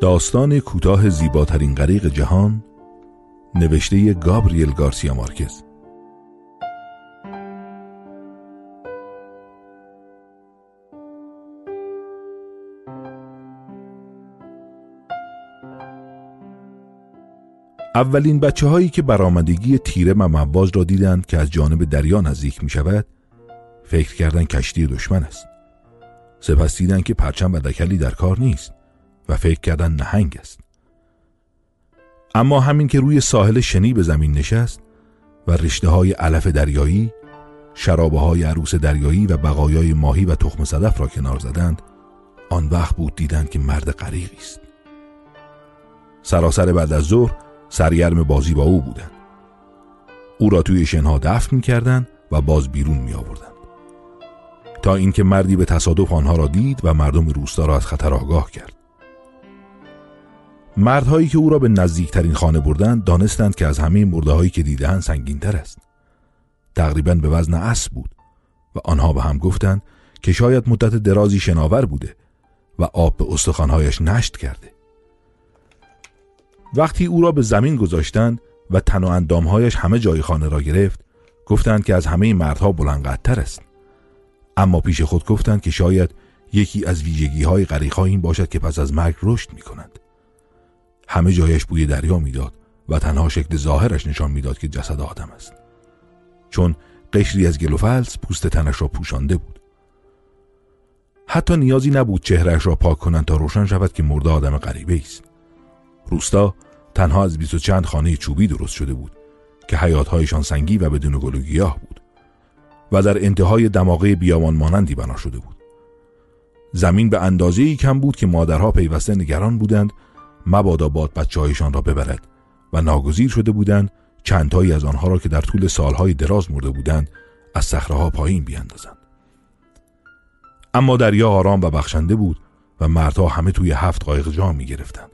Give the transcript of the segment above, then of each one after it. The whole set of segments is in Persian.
داستان کوتاه زیباترین غریق جهان نوشته گابریل گارسیا مارکز. اولین بچه هایی که برآمدگی تیره و مواز را دیدند که از جانب دریا نزدیک می شود فکر کردن کشتی دشمن است. سپس دیدند که پرچم و دکلی در کار نیست. و فکر کردن نهنگ است. اما همین که روی ساحل شنی به زمین نشست و رشته های علف دریایی شرابه های عروس دریایی و بقایای ماهی و تخم صدف را کنار زدند آن وقت بود دیدند که مرد غریقی است. سراسر بعد از ظهر سرگرم بازی با او بودند. او را توی شنها دفن می کردن و باز بیرون می آوردن. تا اینکه مردی به تصادف آنها را دید و مردم روستا را از خطر آگاه کرد. مردهایی که او را به نزدیکترین خانه بردند دانستند که از همه مرده هایی که دیدهاند سنگینتر است. تقریبا به وزن اسب بود و آنها به هم گفتند که شاید مدت درازی شناور بوده و آب به استخوانهایش نشت کرده. وقتی او را به زمین گذاشتند و تن و اندامهایش همه جای خانه را گرفت گفتند که از همه مردها بلندقدرتر است. اما پیش خود گفتند که شاید یکی از ویژگی های این باشد که پس از مرگ رشد می کنند. همه جایش بوی دریا می‌داد و تنها شکل ظاهرش نشان می‌داد که جسد آدم است. چون قشری از گل و فلس پوست تنش را پوشانده بود. حتی نیازی نبود چهرش را پاک کنند تا روشن شود که مرده آدم غریبه است. روستا تنها از بیست و چند خانه چوبی درست شده بود که حیاتهایشان سنگی و بدون گل و گیاه بود و در انتهای دماغه بیامان مانندی بنا شده بود. زمین به اندازه ای کم بود که مادرها پیوسته نگران بودند مبادا باد بچه را ببرد و ناگزیر شده بودند چندتایی از آنها را که در طول سالهای دراز مرده بودند از صخره پایین بیاندازند اما دریا آرام و بخشنده بود و مردها همه توی هفت قایق جا می گرفتند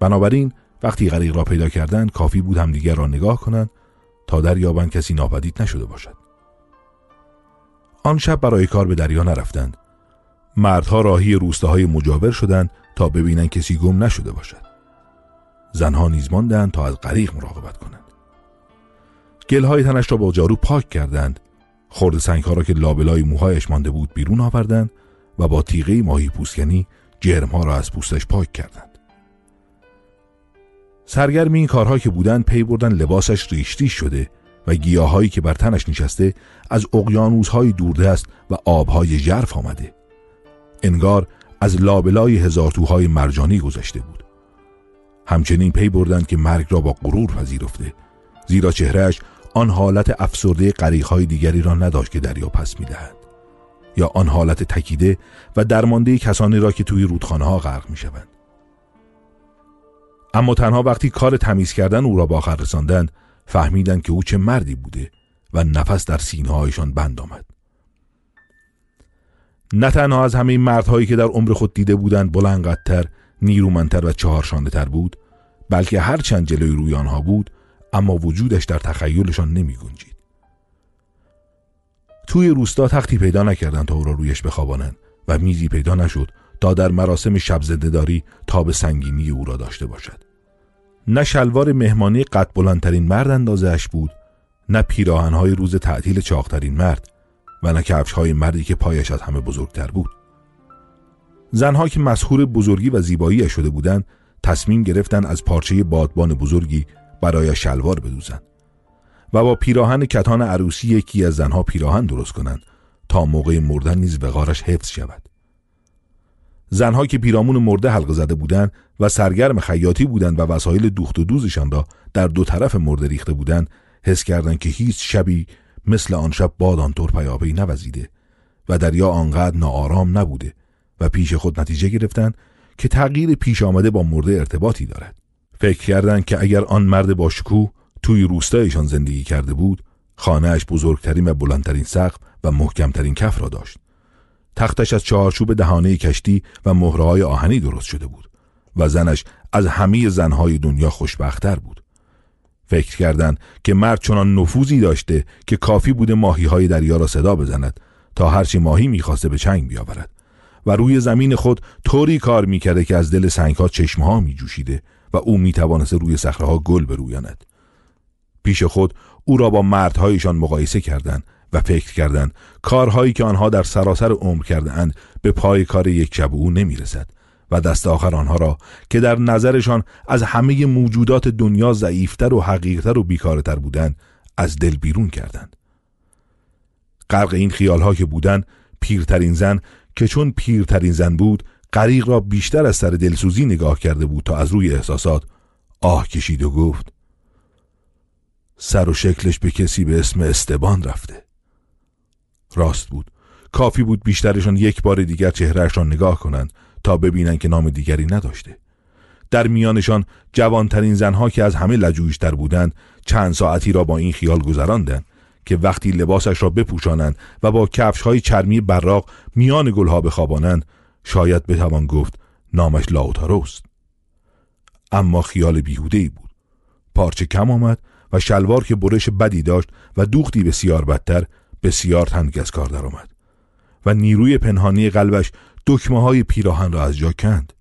بنابراین وقتی غریق را پیدا کردند کافی بود همدیگر را نگاه کنند تا دریابند کسی ناپدید نشده باشد. آن شب برای کار به دریا نرفتند. مردها راهی روستاهای مجاور شدند تا ببینند کسی گم نشده باشد. زنها نیز ماندند تا از غریق مراقبت کنند. گلهای تنش را با جارو پاک کردند. خورد سنگها را که لابلای موهایش مانده بود بیرون آوردند و با تیغه ماهی پوستکنی جرمها را از پوستش پاک کردند. سرگرم این کارها که بودند پی بردن لباسش ریشتی شده و گیاهایی که بر تنش نشسته از اقیانوسهای دوردست و آبهای ژرف آمده. انگار از لابلای هزارتوهای مرجانی گذشته بود همچنین پی بردند که مرگ را با غرور پذیرفته زیرا چهرهش آن حالت افسرده قریخهای دیگری را نداشت که دریا پس می‌دهد یا آن حالت تکیده و درمانده کسانی را که توی رودخانه ها غرق می شوند. اما تنها وقتی کار تمیز کردن او را با آخر رساندند فهمیدند که او چه مردی بوده و نفس در سینه هایشان بند آمد نه تنها از همه مردهایی که در عمر خود دیده بودند بلندقدرتر نیرومندتر و چهارشانده تر بود بلکه هر چند جلوی روی آنها بود اما وجودش در تخیلشان نمی گنجید. توی روستا تختی پیدا نکردند تا او را رویش بخوابانند و میزی پیدا نشد تا در مراسم شب داری تا به سنگینی او را داشته باشد نه شلوار مهمانی قد بلندترین مرد اندازش بود نه پیراهنهای روز تعطیل چاقترین مرد و نه کفش های مردی که پایش از همه بزرگتر بود. زنها که مسهور بزرگی و زیبایی شده بودند تصمیم گرفتن از پارچه بادبان بزرگی برای شلوار بدوزند و با پیراهن کتان عروسی یکی از زنها پیراهن درست کنند تا موقع مردن نیز وقارش حفظ شود. زنها که پیرامون مرده حلقه زده بودند و سرگرم خیاطی بودند و وسایل دوخت و دوزشان را در دو طرف مرده ریخته بودند حس کردند که هیچ شبی مثل آن شب باد آنطور پیاپی نوزیده و دریا آنقدر ناآرام نبوده و پیش خود نتیجه گرفتند که تغییر پیش آمده با مرده ارتباطی دارد. فکر کردند که اگر آن مرد با شکوه توی روستایشان زندگی کرده بود خانهاش بزرگترین و بلندترین سقف و محکمترین کف را داشت. تختش از چهارچوب دهانه کشتی و مهرهای آهنی درست شده بود و زنش از همه زنهای دنیا خوشبختتر بود. فکر کردند که مرد چنان نفوذی داشته که کافی بوده ماهی های دریا را صدا بزند تا هرچی ماهی می‌خواسته به چنگ بیاورد. و روی زمین خود طوری کار می‌کرده که از دل چشمه ها می جوشیده و او می توانست روی ها گل برویاند. پیش خود او را با مردهایشان مقایسه کردند و فکر کردند کارهایی که آنها در سراسر عمر کرده اند به پای کار یک شب او نمی رسد و دست آخر آنها را که در نظرشان از همه موجودات دنیا ضعیفتر و حقیقتر و بیکارتر بودند از دل بیرون کردند. غرق این خیالها که بودند پیرترین زن که چون پیرترین زن بود غریق را بیشتر از سر دلسوزی نگاه کرده بود تا از روی احساسات آه کشید و گفت سر و شکلش به کسی به اسم استبان رفته. راست بود. کافی بود بیشترشان یک بار دیگر چهرهش را نگاه کنند. تا ببینند که نام دیگری نداشته. در میانشان جوانترین زنها که از همه لجویشتر بودند چند ساعتی را با این خیال گذراندند که وقتی لباسش را بپوشانند و با کفش های چرمی براق میان گلها بخوابانند شاید بتوان گفت نامش لاوتاروست. اما خیال بیهوده ای بود. پارچه کم آمد و شلوار که برش بدی داشت و دوختی بسیار بدتر بسیار تنگ از کار درآمد و نیروی پنهانی قلبش دکمه های پیراهن را از جا کند.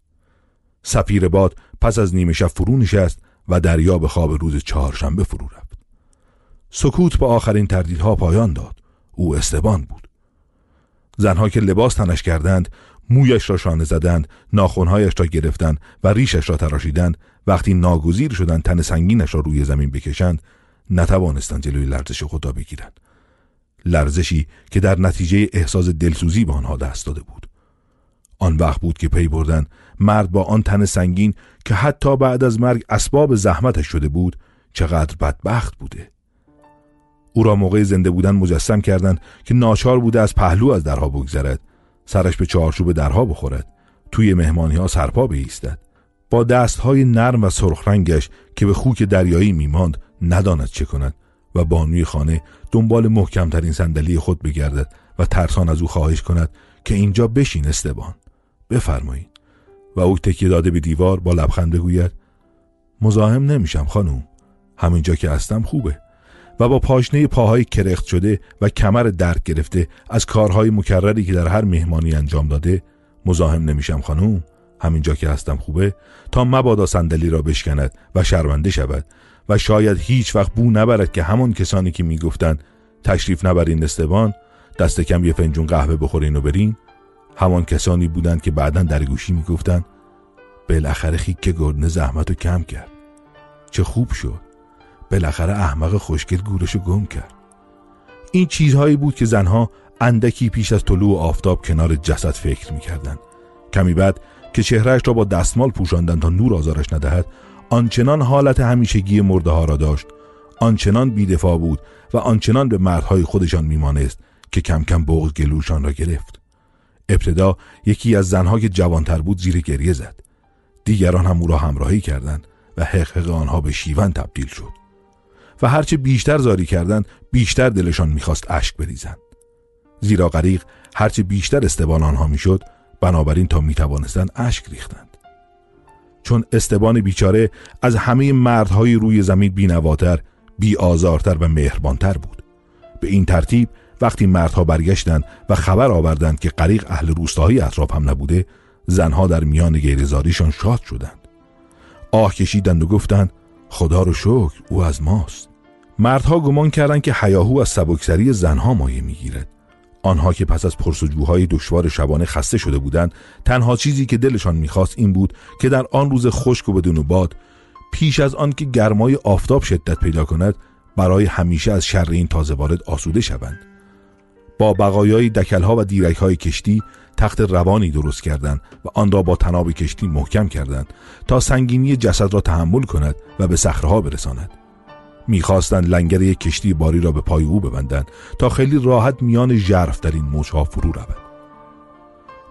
سفیر باد پس از نیمه شب فرو نشست و دریا به خواب روز چهارشنبه فرو رفت. سکوت با آخرین تردیدها پایان داد. او استبان بود. زنها که لباس تنش کردند مویش را شانه زدند ناخونهایش را گرفتند و ریشش را تراشیدند. وقتی ناگزیر شدند تن سنگینش را روی زمین بکشند نتوانستند جلوی لرزش خود را بگیرند. لرزشی که در نتیجه احساس دلسوزی به آنها دست داده بود. آن وقت بود که پی بردن. مرد با آن تن سنگین که حتی بعد از مرگ اسباب زحمتش شده بود چقدر بدبخت بوده. او را موقع زنده بودن مجسم کردند که ناچار بوده از پهلو از درها بگذرد. سرش به چارچوب درها بخورد. توی مهمانی ها سرپا بیستد با دستهای نرم و سرخرنگش که به خوک دریایی میماند نداند چه کند و بانوی خانه دنبال محکمترین صندلی خود بگردد و ترسان از او خواهش کند که اینجا بشین استبان. بفرمایید و او تکیه داده به دیوار با لبخند بگوید مزاحم نمیشم خانوم. همینجا که هستم خوبه. و با پاشنه پاهای کرخت شده و کمر درد گرفته از کارهای مکرری که در هر مهمانی انجام داده مزاحم نمیشم خانوم. همینجا که هستم خوبه تا مبادا صندلی را بشکند و شرمنده شود. و شاید هیچ وقت بو نبرد که همون کسانی که می‌گفتند تشریف نبرین استبان دست کم یه فنجون قهوه بخورین و برین. همان کسانی بودند که بعدا در گوشی می‌گفتند بالاخره خیک گردنه زحمت رو کم کرد. چه خوب شد. بالاخره احمق خوشگل گورشو گم کرد. این چیزهایی بود که زنها اندکی پیش از طلوع آفتاب کنار جسد فکر می‌کردند. کمی بعد که چهرهش را با دستمال پوشاندن تا نور آزارش ندهد آنچنان حالت همیشگی مرده ها را داشت. آنچنان بیدفاع بود و آنچنان به مردهای خودشان میمانست که کم کم بغض گلوشان را گرفت. ابتدا یکی از زنها که جوانتر بود زیر گریه زد. دیگران هم او را همراهی کردند و حقحق آنها به شیون تبدیل شد. و هرچه بیشتر زاری کردند بیشتر دلشان می‌خواست اشک بریزند. زیرا غریق هرچه بیشتر استبان آنها می‌شد بنابراین تا می‌توانستند اشک ریختند. چون استبان بیچاره از همه مردهای روی زمین بینواتر بیآزارتر و مهربانتر بود. به این ترتیب وقتی مردها برگشتند و خبر آوردند که غریق اهل روستاهای اطراف هم نبوده زنها در میان گیرزاریشان شاد شدند. آه کشیدند و گفتند خدا رو شکر او از ماست. مردها گمان کردند که حیاهو از سبکسری زنها مایه می‌گیرد. آنها که پس از پرسجوهای دشوار شبانه خسته شده بودند تنها چیزی که دلشان می‌خواست این بود که در آن روز خشک و بدون باد پیش از آن که گرمای آفتاب شدت پیدا کند برای همیشه از شر این تازه وارد آسوده شوند. با بقایای دکلها و دیرکهای کشتی تخت روانی درست کردند و آن را با تناب کشتی محکم کردند تا سنگینی جسد را تحمل کند و به صخرهها برساند. می‌خواستند لنگر یک کشتی باری را به پای او ببندند تا خیلی راحت میان ژرف در این موجها فرو رود.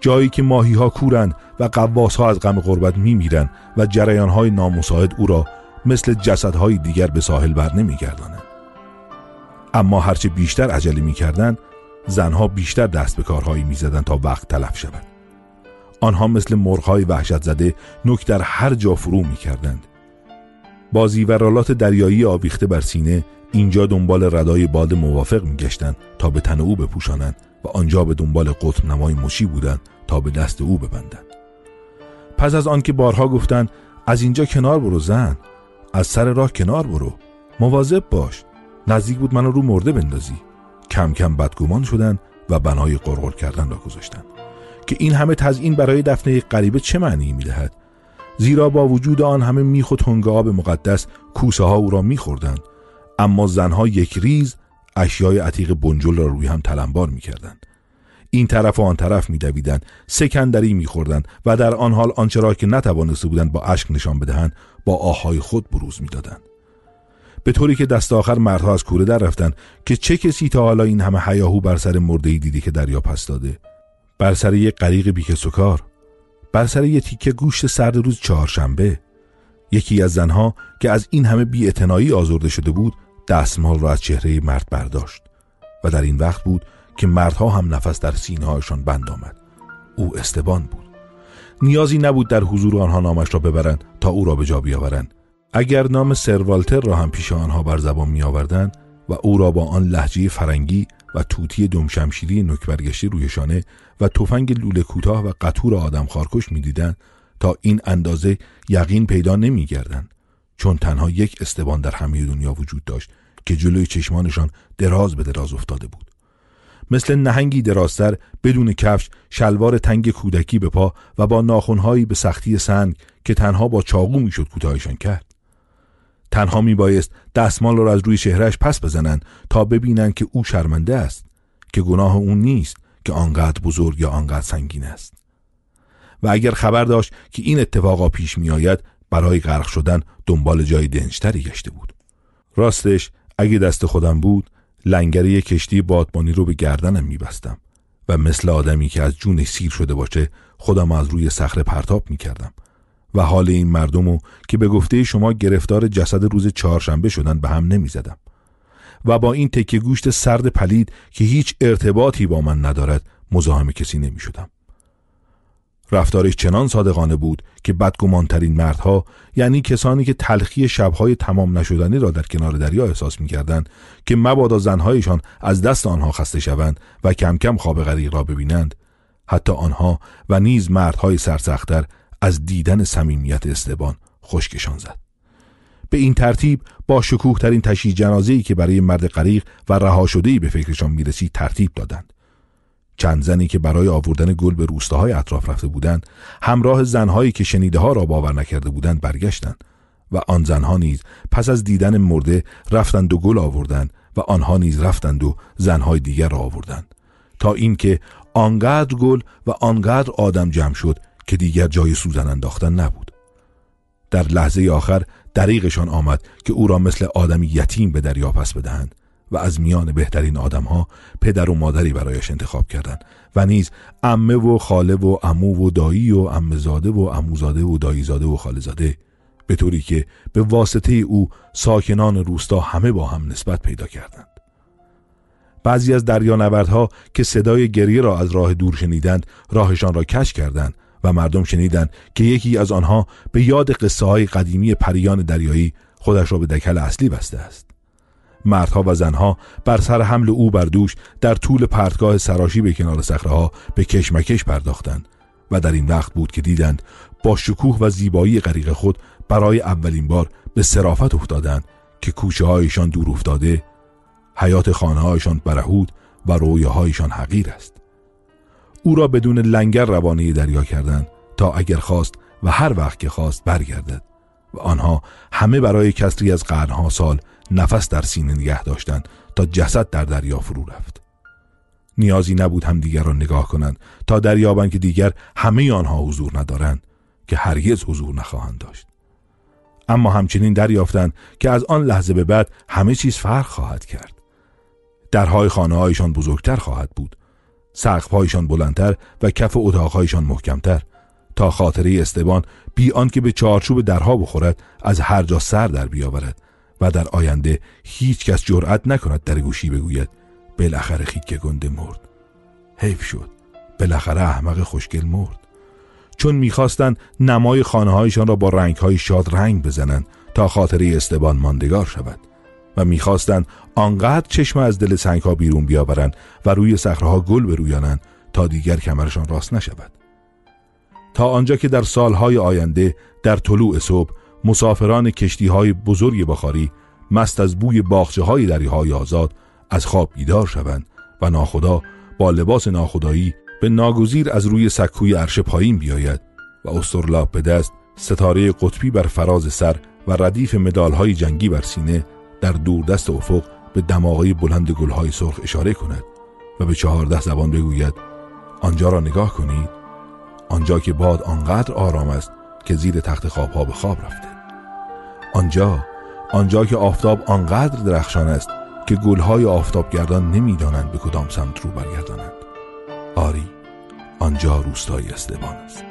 جایی که ماهی ها کورند و قواس ها از غم غربت میمیرند و جریان های نامساعد او را مثل جسدهای دیگر به ساحل بر نمیگردانند. اما هرچه بیشتر عجله می‌کردند زنها بیشتر دست به کارهایی می‌زدند تا وقت تلف شود. آنها مثل مرغهای وحشت زده نک در هر جا فرو می‌کردند. با زیورالات دریایی آویخته بر سینه اینجا دنبال ردای باد موافق میگشتند تا به تن او بپوشانند و آنجا به دنبال قطب نمای مشی بودند تا به دست او ببندند. پس از آنکه بارها گفتند از اینجا کنار برو زن از سر راه کنار برو مواظب باش نزدیک بود منو رو مرده بندازی. کم کم بدگمان شدند و بنای قرقر کردن را گذاشتند که این همه تزیین برای دفنه غریبه چه معنی می‌دهد؟ زیرا با وجود آن همه میخ و تنگ آب مقدس کوسه ها او را میخوردند. اما زنها یک ریز اشیای عتیق بنجل را روی هم تلمبار می‌کردند. این طرف و آن طرف میدویدند سکندری میخوردند و در آن حال آنچه را که نتوانسته بودند با اشک نشان بدهند با آهای خود بروز می‌دادند. به طوری که دست آخر مردها از کوره در رفتند که چه کسی تا حالا این همه حیاهو بر سر مرده دیدی که دریا پس داده؟ بر سر یک غریق بیک سکار بر سر یک تیکه گوشت سرد روز چهارشنبه. یکی از زنها که از این همه بی آزرده شده بود دستمال را از چهره مرد برداشت و در این وقت بود که مردها هم نفس در سینه هایشان بند آمد. او استبان بود. نیازی نبود در حضور آنها نامش را ببرند تا او را به جا بیاورند. اگر نام سروالتر را هم پیش آنها بر زبان می آوردند و او را با آن لحجه فرنگی و توتی دمشمشیری نکبرگشتی روی شانه و تفنگ لوله کوتاه و قطور آدم خارکش می‌دیدند تا این اندازه یقین پیدا نمیگردند چون تنها یک استبان در همه دنیا وجود داشت که جلوی چشمانشان دراز به دراز افتاده بود. مثل نهنگی درازتر بدون کفش شلوار تنگ کودکی به پا و با ناخونهایی به سختی سنگ که تنها با چاقو می‌شد کوتاهشان کرد. تنها می بایست دستمال را از روی شهرش پس بزنند تا ببینند که او شرمنده است که گناه او نیست که آنقدر بزرگ یا آنقدر سنگین است. و اگر خبر داشت که این اتفاقا پیش می آید برای غرق شدن دنبال جای دنجتری گشته بود. راستش اگه دست خودم بود لنگری کشتی بادبانی رو به گردنم میبستم و مثل آدمی که از جونش سیر شده باشه خودم از روی صخره پرتاب می‌کردم. و حال این مردمو که به گفته شما گرفتار جسد روز چهارشنبه شدن به هم نمی‌زدم و با این تکه گوشت سرد پلید که هیچ ارتباطی با من ندارد مزاحم کسی نمی شدم. رفتارش چنان صادقانه بود که بدگمانترین مردها یعنی کسانی که تلخی شبهای تمام نشدنی را در کنار دریا احساس می‌کردند که مبادا زنهایشان از دست آنها خسته شوند و کم کم خواب غریق را ببینند حتی آنها و نیز مردهای سرسختتر از دیدن صمیمیت استبان خشکشان زد. به این ترتیب با شکوه ترین تشییع جنازه‌ای که برای مرد غریق و رها شده‌ای به فکرشان می‌رسید ترتیب دادند. چند زنی که برای آوردن گل به روستاهای اطراف رفته بودند همراه زنهایی که شنیده ها را باور نکرده بودند برگشتند و آن زنها نیز پس از دیدن مرده رفتند و گل آوردند و آنها نیز رفتند و زنهای دیگر را آوردند. تا اینکه آنقدر گل و آنقدر آدم جمع شد که دیگر جای سوزن انداختن نبود. در لحظه آخر دریغشان آمد که او را مثل آدمی یتیم به دریا پس بدهند و از میان بهترین آدمها پدر و مادری برایش انتخاب کردند و نیز امه و خاله و امو و دایی و امزاده و اموزاده و داییزاده و خالزاده به طوری که به واسطه او ساکنان روستا همه با هم نسبت پیدا کردند. بعضی از دریانوردها که صدای گریه را از راه دور شنیدند راهشان را کش کردند و مردم شنیدند که یکی از آنها به یاد قصه های قدیمی پریان دریایی خودش را به دکل اصلی بسته است. مردها و زنها بر سر حمل او بر دوش در طول پرتگاه سراشی به کنار ها به کشمکش پرداختند و در این وقت بود که دیدند با شکوه و زیبایی غریق خود برای اولین بار به سرافت افتادند که کوچه هایشان دور افتاده حیات خانه هایشان برهود و رویاهایشان حقیر است. او را بدون لنگر روانه دریا کردند تا اگر خواست و هر وقت که خواست برگردد و آنها همه برای کسری از قرنها سال نفس در سینه نگه داشتند تا جسد در دریا فرو رفت. نیازی نبود هم دیگر را نگاه کنند تا دریابند که دیگر همه آنها حضور ندارند که هرگز حضور نخواهند داشت. اما همچنین دریافتند که از آن لحظه به بعد همه چیز فرق خواهد کرد. درهای خانه هایشان بزرگتر خواهد بود سقفهایشان بلندتر و کف اتاقهایشان محکمتر تا خاطره استبان بی که به چارچوب درها بخورد از هر جا سر در بیاورد و در آینده هیچ کس جرأت نکند در گوشی بگوید بالاخره خیک گنده مرد. حیف شد. بالاخره احمق خوشگل مرد. چون می‌خواستند نمای خانه هایشان را با رنگ های شاد رنگ بزنند تا خاطره استبان ماندگار شود. می‌خواستند آنقدر چشم از دل سنگ ها بیرون بیاورند و روی صخره گل برویانند تا دیگر کمرشان راست نشود. تا آنجا که در سالهای آینده در طلوع صبح مسافران کشتی های بزرگ بخاری مست از بوی باخچه های دریهای آزاد از خواب بیدار شوند و ناخدا با لباس ناخدایی به ناگزیر از روی سکوی عرش پایین بیاید و استرلاب به دست ستاره قطبی بر فراز سر و ردیف های جنگی بر سینه در دست افق به دماغای بلند گلهای سرخ اشاره کند و به چهارده زبان بگوید آنجا را نگاه کنید. آنجا که باد آنقدر آرام است که زیر تخت خواب ها به خواب رفته. آنجا آنجا که آفتاب آنقدر درخشان است که گلهای آفتابگردان نمی‌دانند به کدام سمت رو برگردانند. آری آنجا روستای استبان است.